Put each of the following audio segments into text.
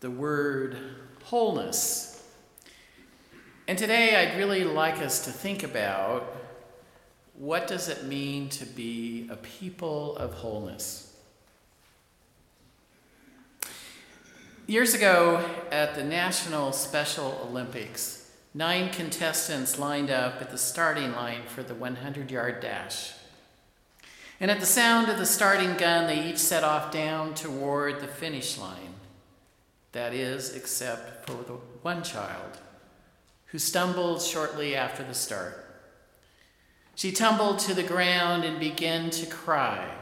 the word wholeness. And today I'd really like us to think about what does it mean to be a people of wholeness? Years ago at the National Special Olympics, nine contestants lined up at the starting line for the 100 yard dash. And at the sound of the starting gun, they each set off down toward the finish line. That is, except for the one child who stumbled shortly after the start. She tumbled to the ground and began to cry.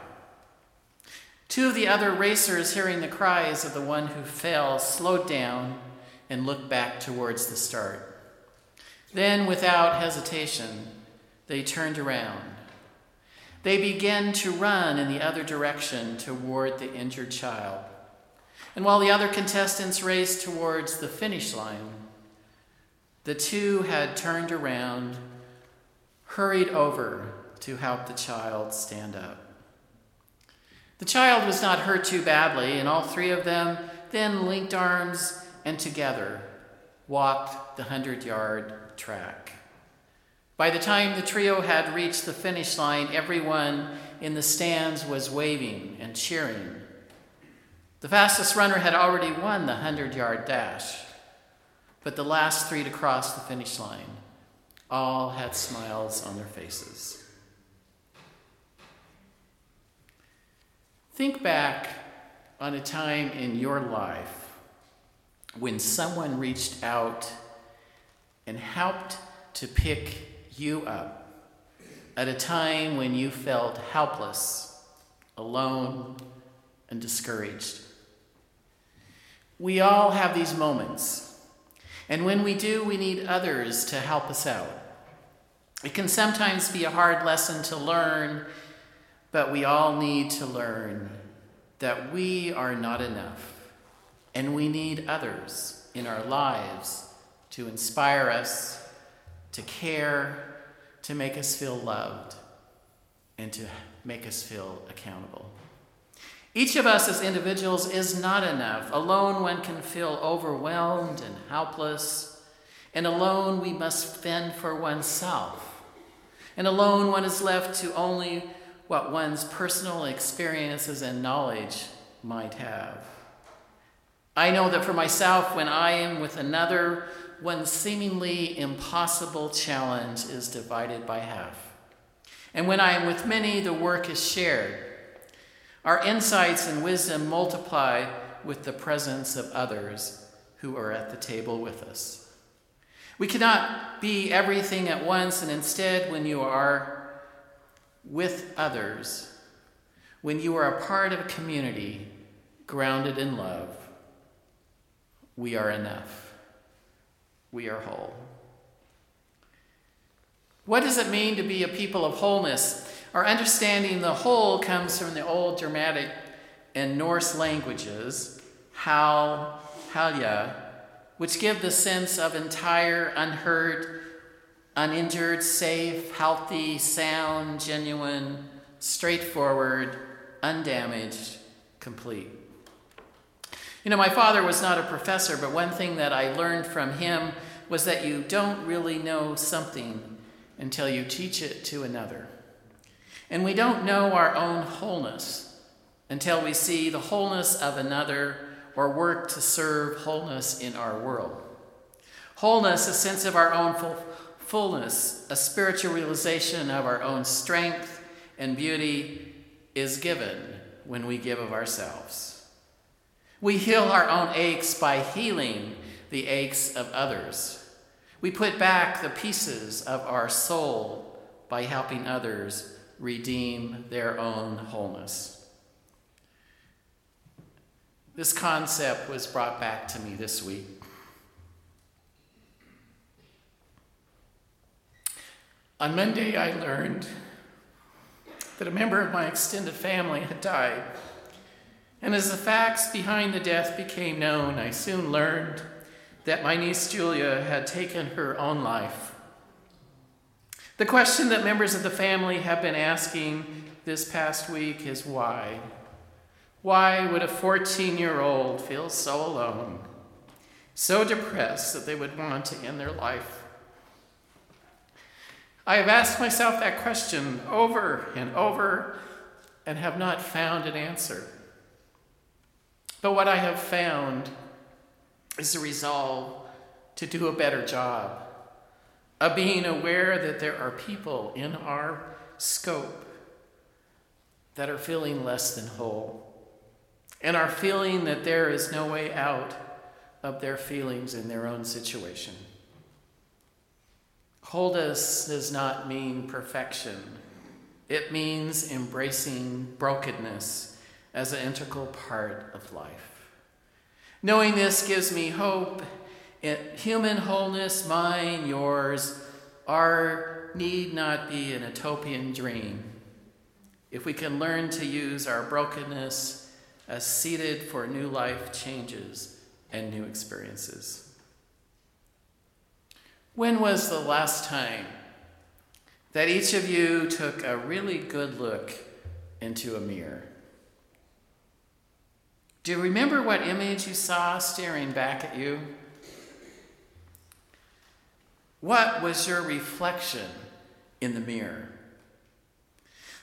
Two of the other racers, hearing the cries of the one who fell, slowed down and looked back towards the start. Then, without hesitation, they turned around. They began to run in the other direction toward the injured child. And while the other contestants raced towards the finish line, the two had turned around, hurried over to help the child stand up. The child was not hurt too badly, and all three of them then linked arms and together walked the hundred yard track. By the time the trio had reached the finish line, everyone in the stands was waving and cheering. The fastest runner had already won the 100 yard dash, but the last three to cross the finish line all had smiles on their faces. Think back on a time in your life when someone reached out and helped to pick you up at a time when you felt helpless, alone, and discouraged. We all have these moments, and when we do, we need others to help us out. It can sometimes be a hard lesson to learn but we all need to learn that we are not enough and we need others in our lives to inspire us, to care, to make us feel loved, and to make us feel accountable. Each of us as individuals is not enough. Alone, one can feel overwhelmed and helpless. And alone, we must fend for oneself. And alone, one is left to only what one's personal experiences and knowledge might have. I know that for myself, when I am with another, one seemingly impossible challenge is divided by half. And when I am with many, the work is shared. Our insights and wisdom multiply with the presence of others who are at the table with us. We cannot be everything at once, and instead, when you are with others, when you are a part of a community grounded in love, we are enough. We are whole. What does it mean to be a people of wholeness? Our understanding the whole comes from the old Germanic and Norse languages, hal, halya, which give the sense of entire, unhurt, uninjured, safe, healthy, sound, genuine, straightforward, undamaged, complete. You know, my father was not a professor, but one thing that I learned from him was that you don't really know something until you teach it to another. And we don't know our own wholeness until we see the wholeness of another or work to serve wholeness in our world. Wholeness, a sense of our own fullness, a spiritual realization of our own strength and beauty is given when we give of ourselves. We heal our own aches by healing the aches of others. We put back the pieces of our soul by helping others redeem their own wholeness. This concept was brought back to me this week. On Monday, I learned that a member of my extended family had died. And as the facts behind the death became known, I soon learned that my niece Julia had taken her own life. The question that members of the family have been asking this past week is why? Why would a 14 year old feel so alone, so depressed that they would want to end their life? I have asked myself that question over and over and have not found an answer. But what I have found is a resolve to do a better job of being aware that there are people in our scope that are feeling less than whole and are feeling that there is no way out of their feelings in their own situation. Wholeness does not mean perfection. It means embracing brokenness as an integral part of life. Knowing this gives me hope. Human wholeness, mine, yours, our need not be an utopian dream. If we can learn to use our brokenness as seeded for new life changes and new experiences. When was the last time that each of you took a really good look into a mirror? Do you remember what image you saw staring back at you? What was your reflection in the mirror?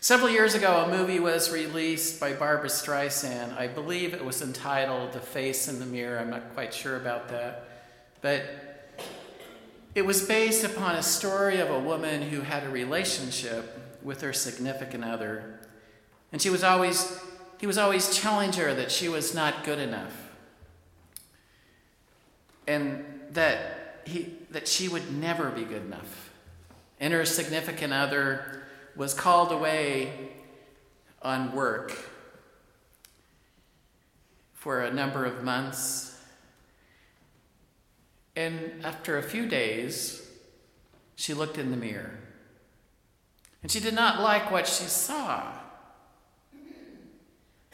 Several years ago, a movie was released by Barbra Streisand. I believe it was entitled The Face in the Mirror. I'm not quite sure about that. But it was based upon a story of a woman who had a relationship with her significant other. And she was always, he was always challenging her that she was not good enough. And that, he, that she would never be good enough. And her significant other was called away on work for a number of months. And after a few days, she looked in the mirror. And she did not like what she saw.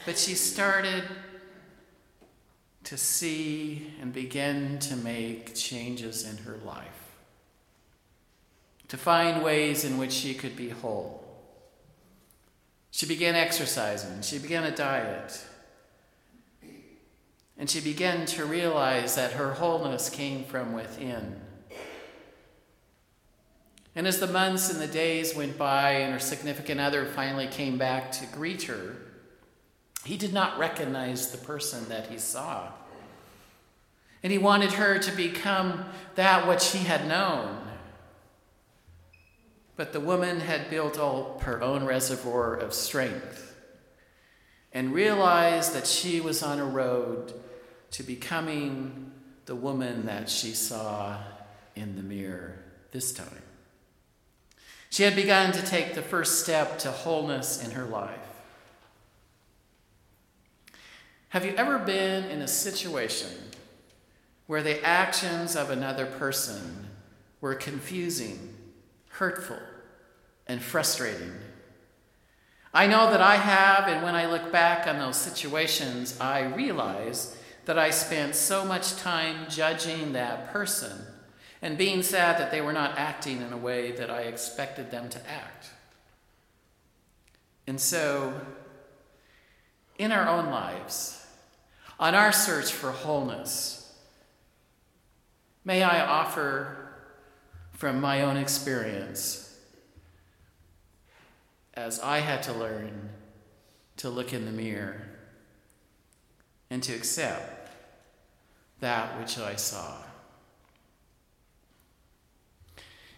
But she started to see and begin to make changes in her life to find ways in which she could be whole. She began exercising, she began a diet, and she began to realize that her wholeness came from within. And as the months and the days went by, and her significant other finally came back to greet her, he did not recognize the person that he saw. And he wanted her to become that which he had known. But the woman had built up her own reservoir of strength and realized that she was on a road to becoming the woman that she saw in the mirror this time. She had begun to take the first step to wholeness in her life. Have you ever been in a situation where the actions of another person were confusing hurtful, and frustrating. I know that I have, and when I look back on those situations, I realize that I spent so much time judging that person and being sad that they were not acting in a way that I expected them to act. And so, in our own lives, on our search for wholeness, may I offer from my own experience as I had to learn to look in the mirror and to accept that which I saw.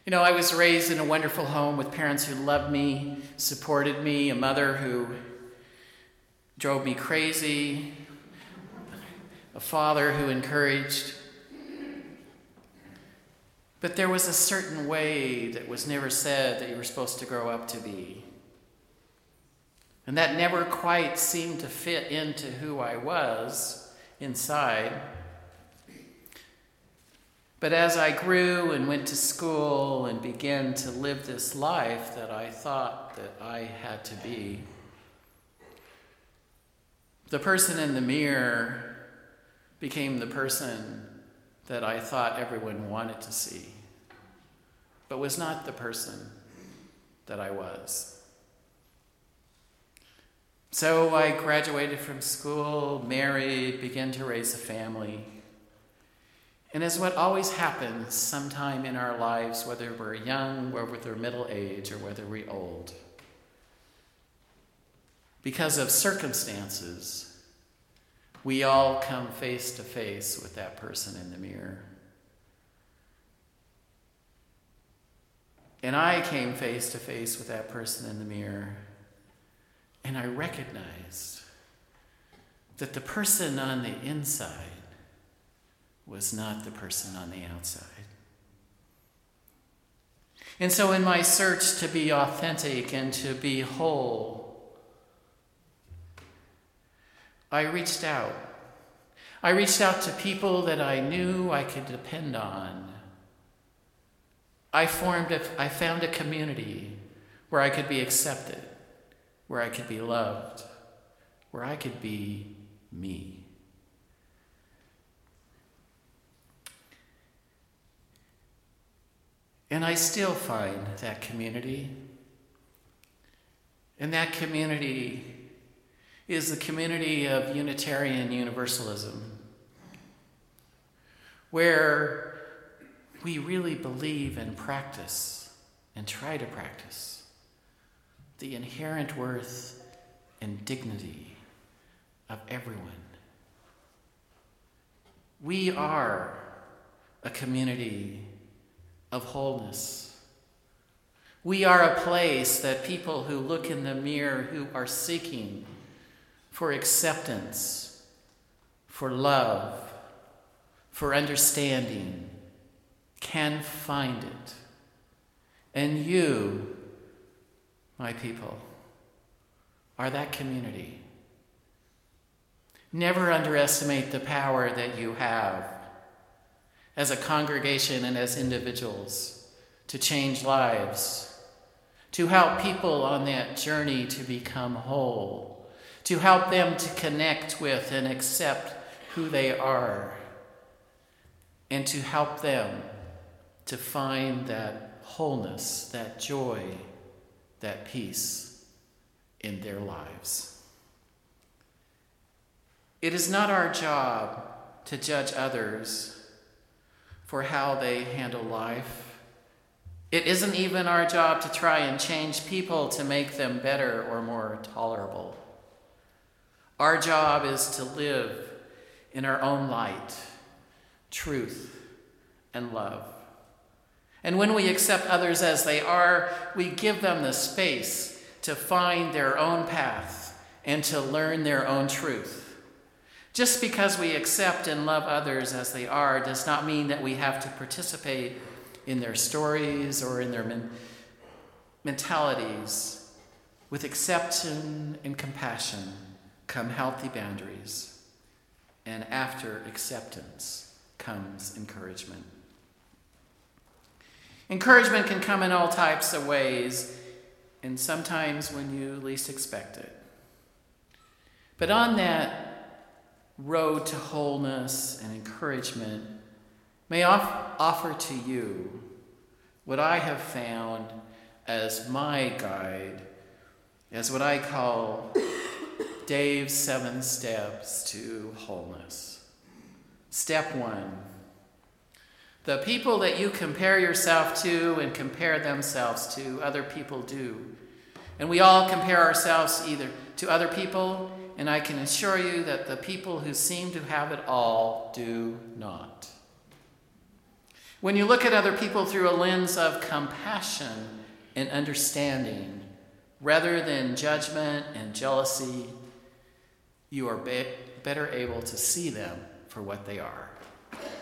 You know, I was raised in a wonderful home with parents who loved me, supported me, a mother who drove me crazy, a father who encouraged but there was a certain way that was never said that you were supposed to grow up to be. And that never quite seemed to fit into who I was inside. But as I grew and went to school and began to live this life that I thought that I had to be, the person in the mirror became the person that I thought everyone wanted to see, but was not the person that I was. So I graduated from school, married, began to raise a family. And as what always happens sometime in our lives, whether we're young, whether we're middle age, or whether we're old, because of circumstances, we all come face to face with that person in the mirror. And I came face to face with that person in the mirror. And I recognized that the person on the inside was not the person on the outside. And so, in my search to be authentic and to be whole, I reached out. I reached out to people that I knew I could depend on. I formed a, I found a community where I could be accepted where I could be loved, where I could be me. And I still find that community. And that community is the community of Unitarian Universalism, where we really believe and practice and try to practice the inherent worth and dignity of everyone. We are a community of wholeness. We are a place that people who look in the mirror, who are seeking for acceptance, for love, for understanding, can find it. And you, my people, are that community. Never underestimate the power that you have as a congregation and as individuals to change lives, to help people on that journey to become whole, to help them to connect with and accept who they are, and to help them to find that wholeness, that joy that peace in their lives. It is not our job to judge others for how they handle life. It isn't even our job to try and change people to make them better or more tolerable. Our job is to live in our own light, truth, and love. And when we accept others as they are, we give them the space to find their own path and to learn their own truth. Just because we accept and love others as they are does not mean that we have to participate in their stories or in their men- mentalities. With acceptance and compassion come healthy boundaries, and after acceptance comes encouragement. Encouragement can come in all types of ways, and sometimes when you least expect it. But on that road to wholeness and encouragement, may I offer to you what I have found as my guide, as what I call Dave's seven steps to wholeness. Step one the people that you compare yourself to and compare themselves to, other people do. And we all compare ourselves either to other people, and I can assure you that the people who seem to have it all do not. When you look at other people through a lens of compassion and understanding, rather than judgment and jealousy, you are be- better able to see them for what they are,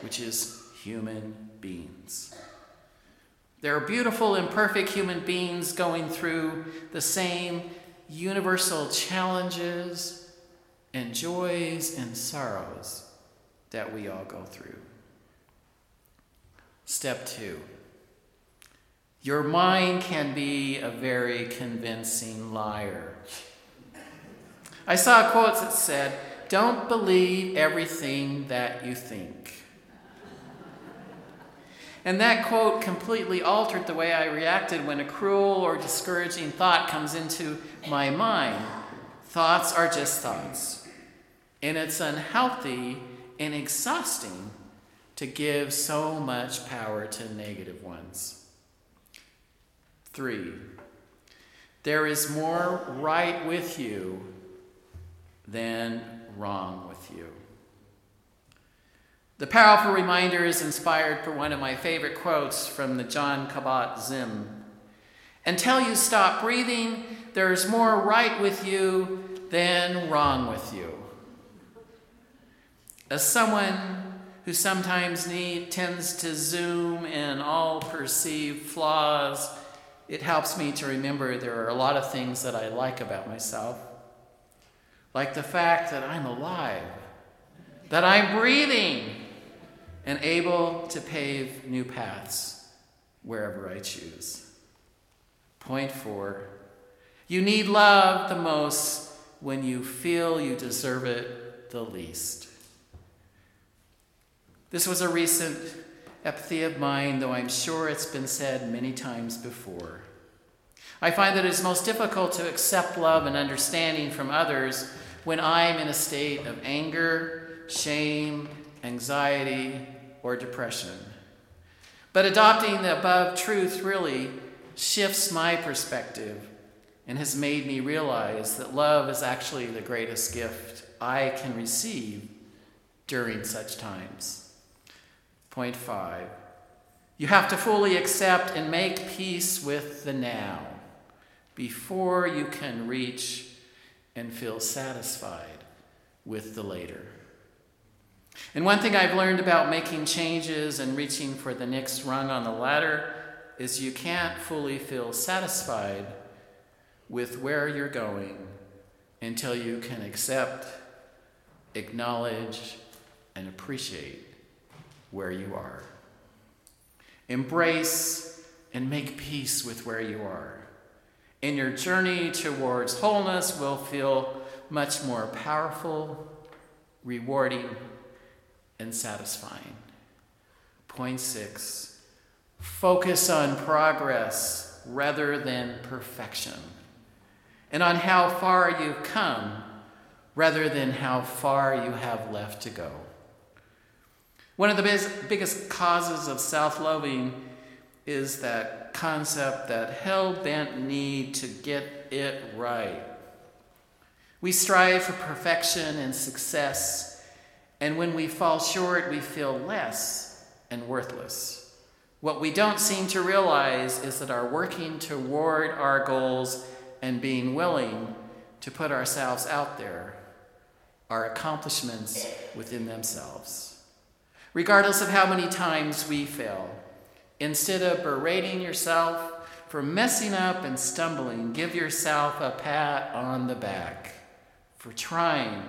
which is human beings. There are beautiful, imperfect human beings going through the same universal challenges and joys and sorrows that we all go through. Step two your mind can be a very convincing liar. I saw a quote that said, Don't believe everything that you think. And that quote completely altered the way I reacted when a cruel or discouraging thought comes into my mind. Thoughts are just thoughts, and it's unhealthy and exhausting to give so much power to negative ones. Three, there is more right with you than wrong with you. The powerful reminder is inspired by one of my favorite quotes from the John Kabat-Zinn. Until you stop breathing, there's more right with you than wrong with you. As someone who sometimes need, tends to zoom in all perceived flaws, it helps me to remember there are a lot of things that I like about myself. Like the fact that I'm alive, that I'm breathing, and able to pave new paths wherever I choose. Point four you need love the most when you feel you deserve it the least. This was a recent epithet of mine, though I'm sure it's been said many times before. I find that it is most difficult to accept love and understanding from others when I'm in a state of anger, shame, anxiety, or depression. But adopting the above truth really shifts my perspective and has made me realize that love is actually the greatest gift I can receive during such times. Point five you have to fully accept and make peace with the now before you can reach and feel satisfied with the later. And one thing I've learned about making changes and reaching for the next rung on the ladder is you can't fully feel satisfied with where you're going until you can accept, acknowledge, and appreciate where you are. Embrace and make peace with where you are. And your journey towards wholeness will feel much more powerful, rewarding, and satisfying. Point six focus on progress rather than perfection, and on how far you've come rather than how far you have left to go. One of the biggest causes of self loving is that concept, that hell bent need to get it right. We strive for perfection and success and when we fall short, we feel less and worthless. What we don't seem to realize is that our working toward our goals and being willing to put ourselves out there are accomplishments within themselves. Regardless of how many times we fail, instead of berating yourself for messing up and stumbling, give yourself a pat on the back for trying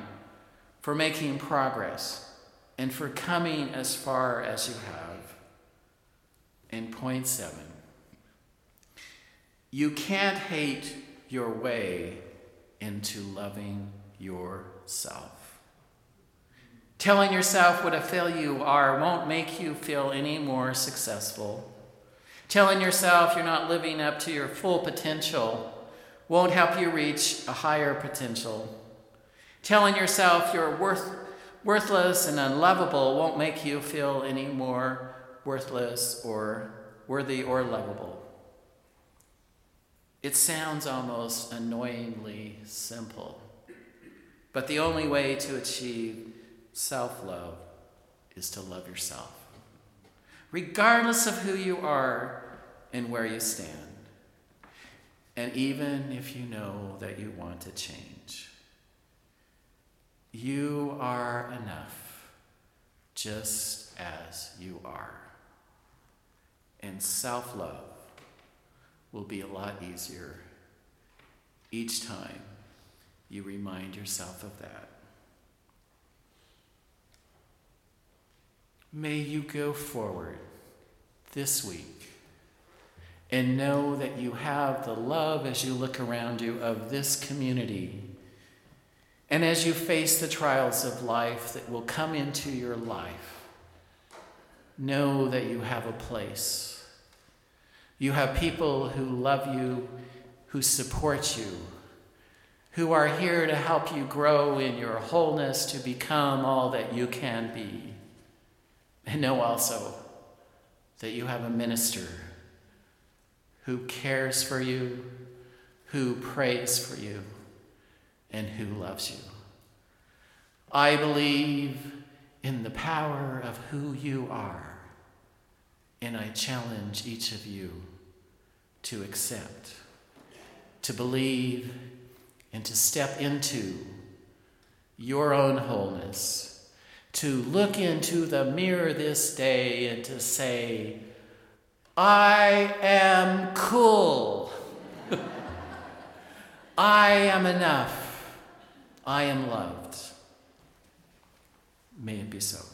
for making progress, and for coming as far as you have. In point seven, you can't hate your way into loving yourself. Telling yourself what a failure you are won't make you feel any more successful. Telling yourself you're not living up to your full potential won't help you reach a higher potential. Telling yourself you're worth, worthless and unlovable won't make you feel any more worthless or worthy or lovable. It sounds almost annoyingly simple, but the only way to achieve self love is to love yourself, regardless of who you are and where you stand, and even if you know that you want to change. You are enough, just as you are. And self love will be a lot easier each time you remind yourself of that. May you go forward this week and know that you have the love as you look around you of this community and as you face the trials of life that will come into your life, know that you have a place. You have people who love you, who support you, who are here to help you grow in your wholeness to become all that you can be. And know also that you have a minister who cares for you, who prays for you, and who loves you. I believe in the power of who you are, and I challenge each of you to accept, to believe, and to step into your own wholeness to look into the mirror this day and to say, I am cool. I am enough. I am loved. May it be so.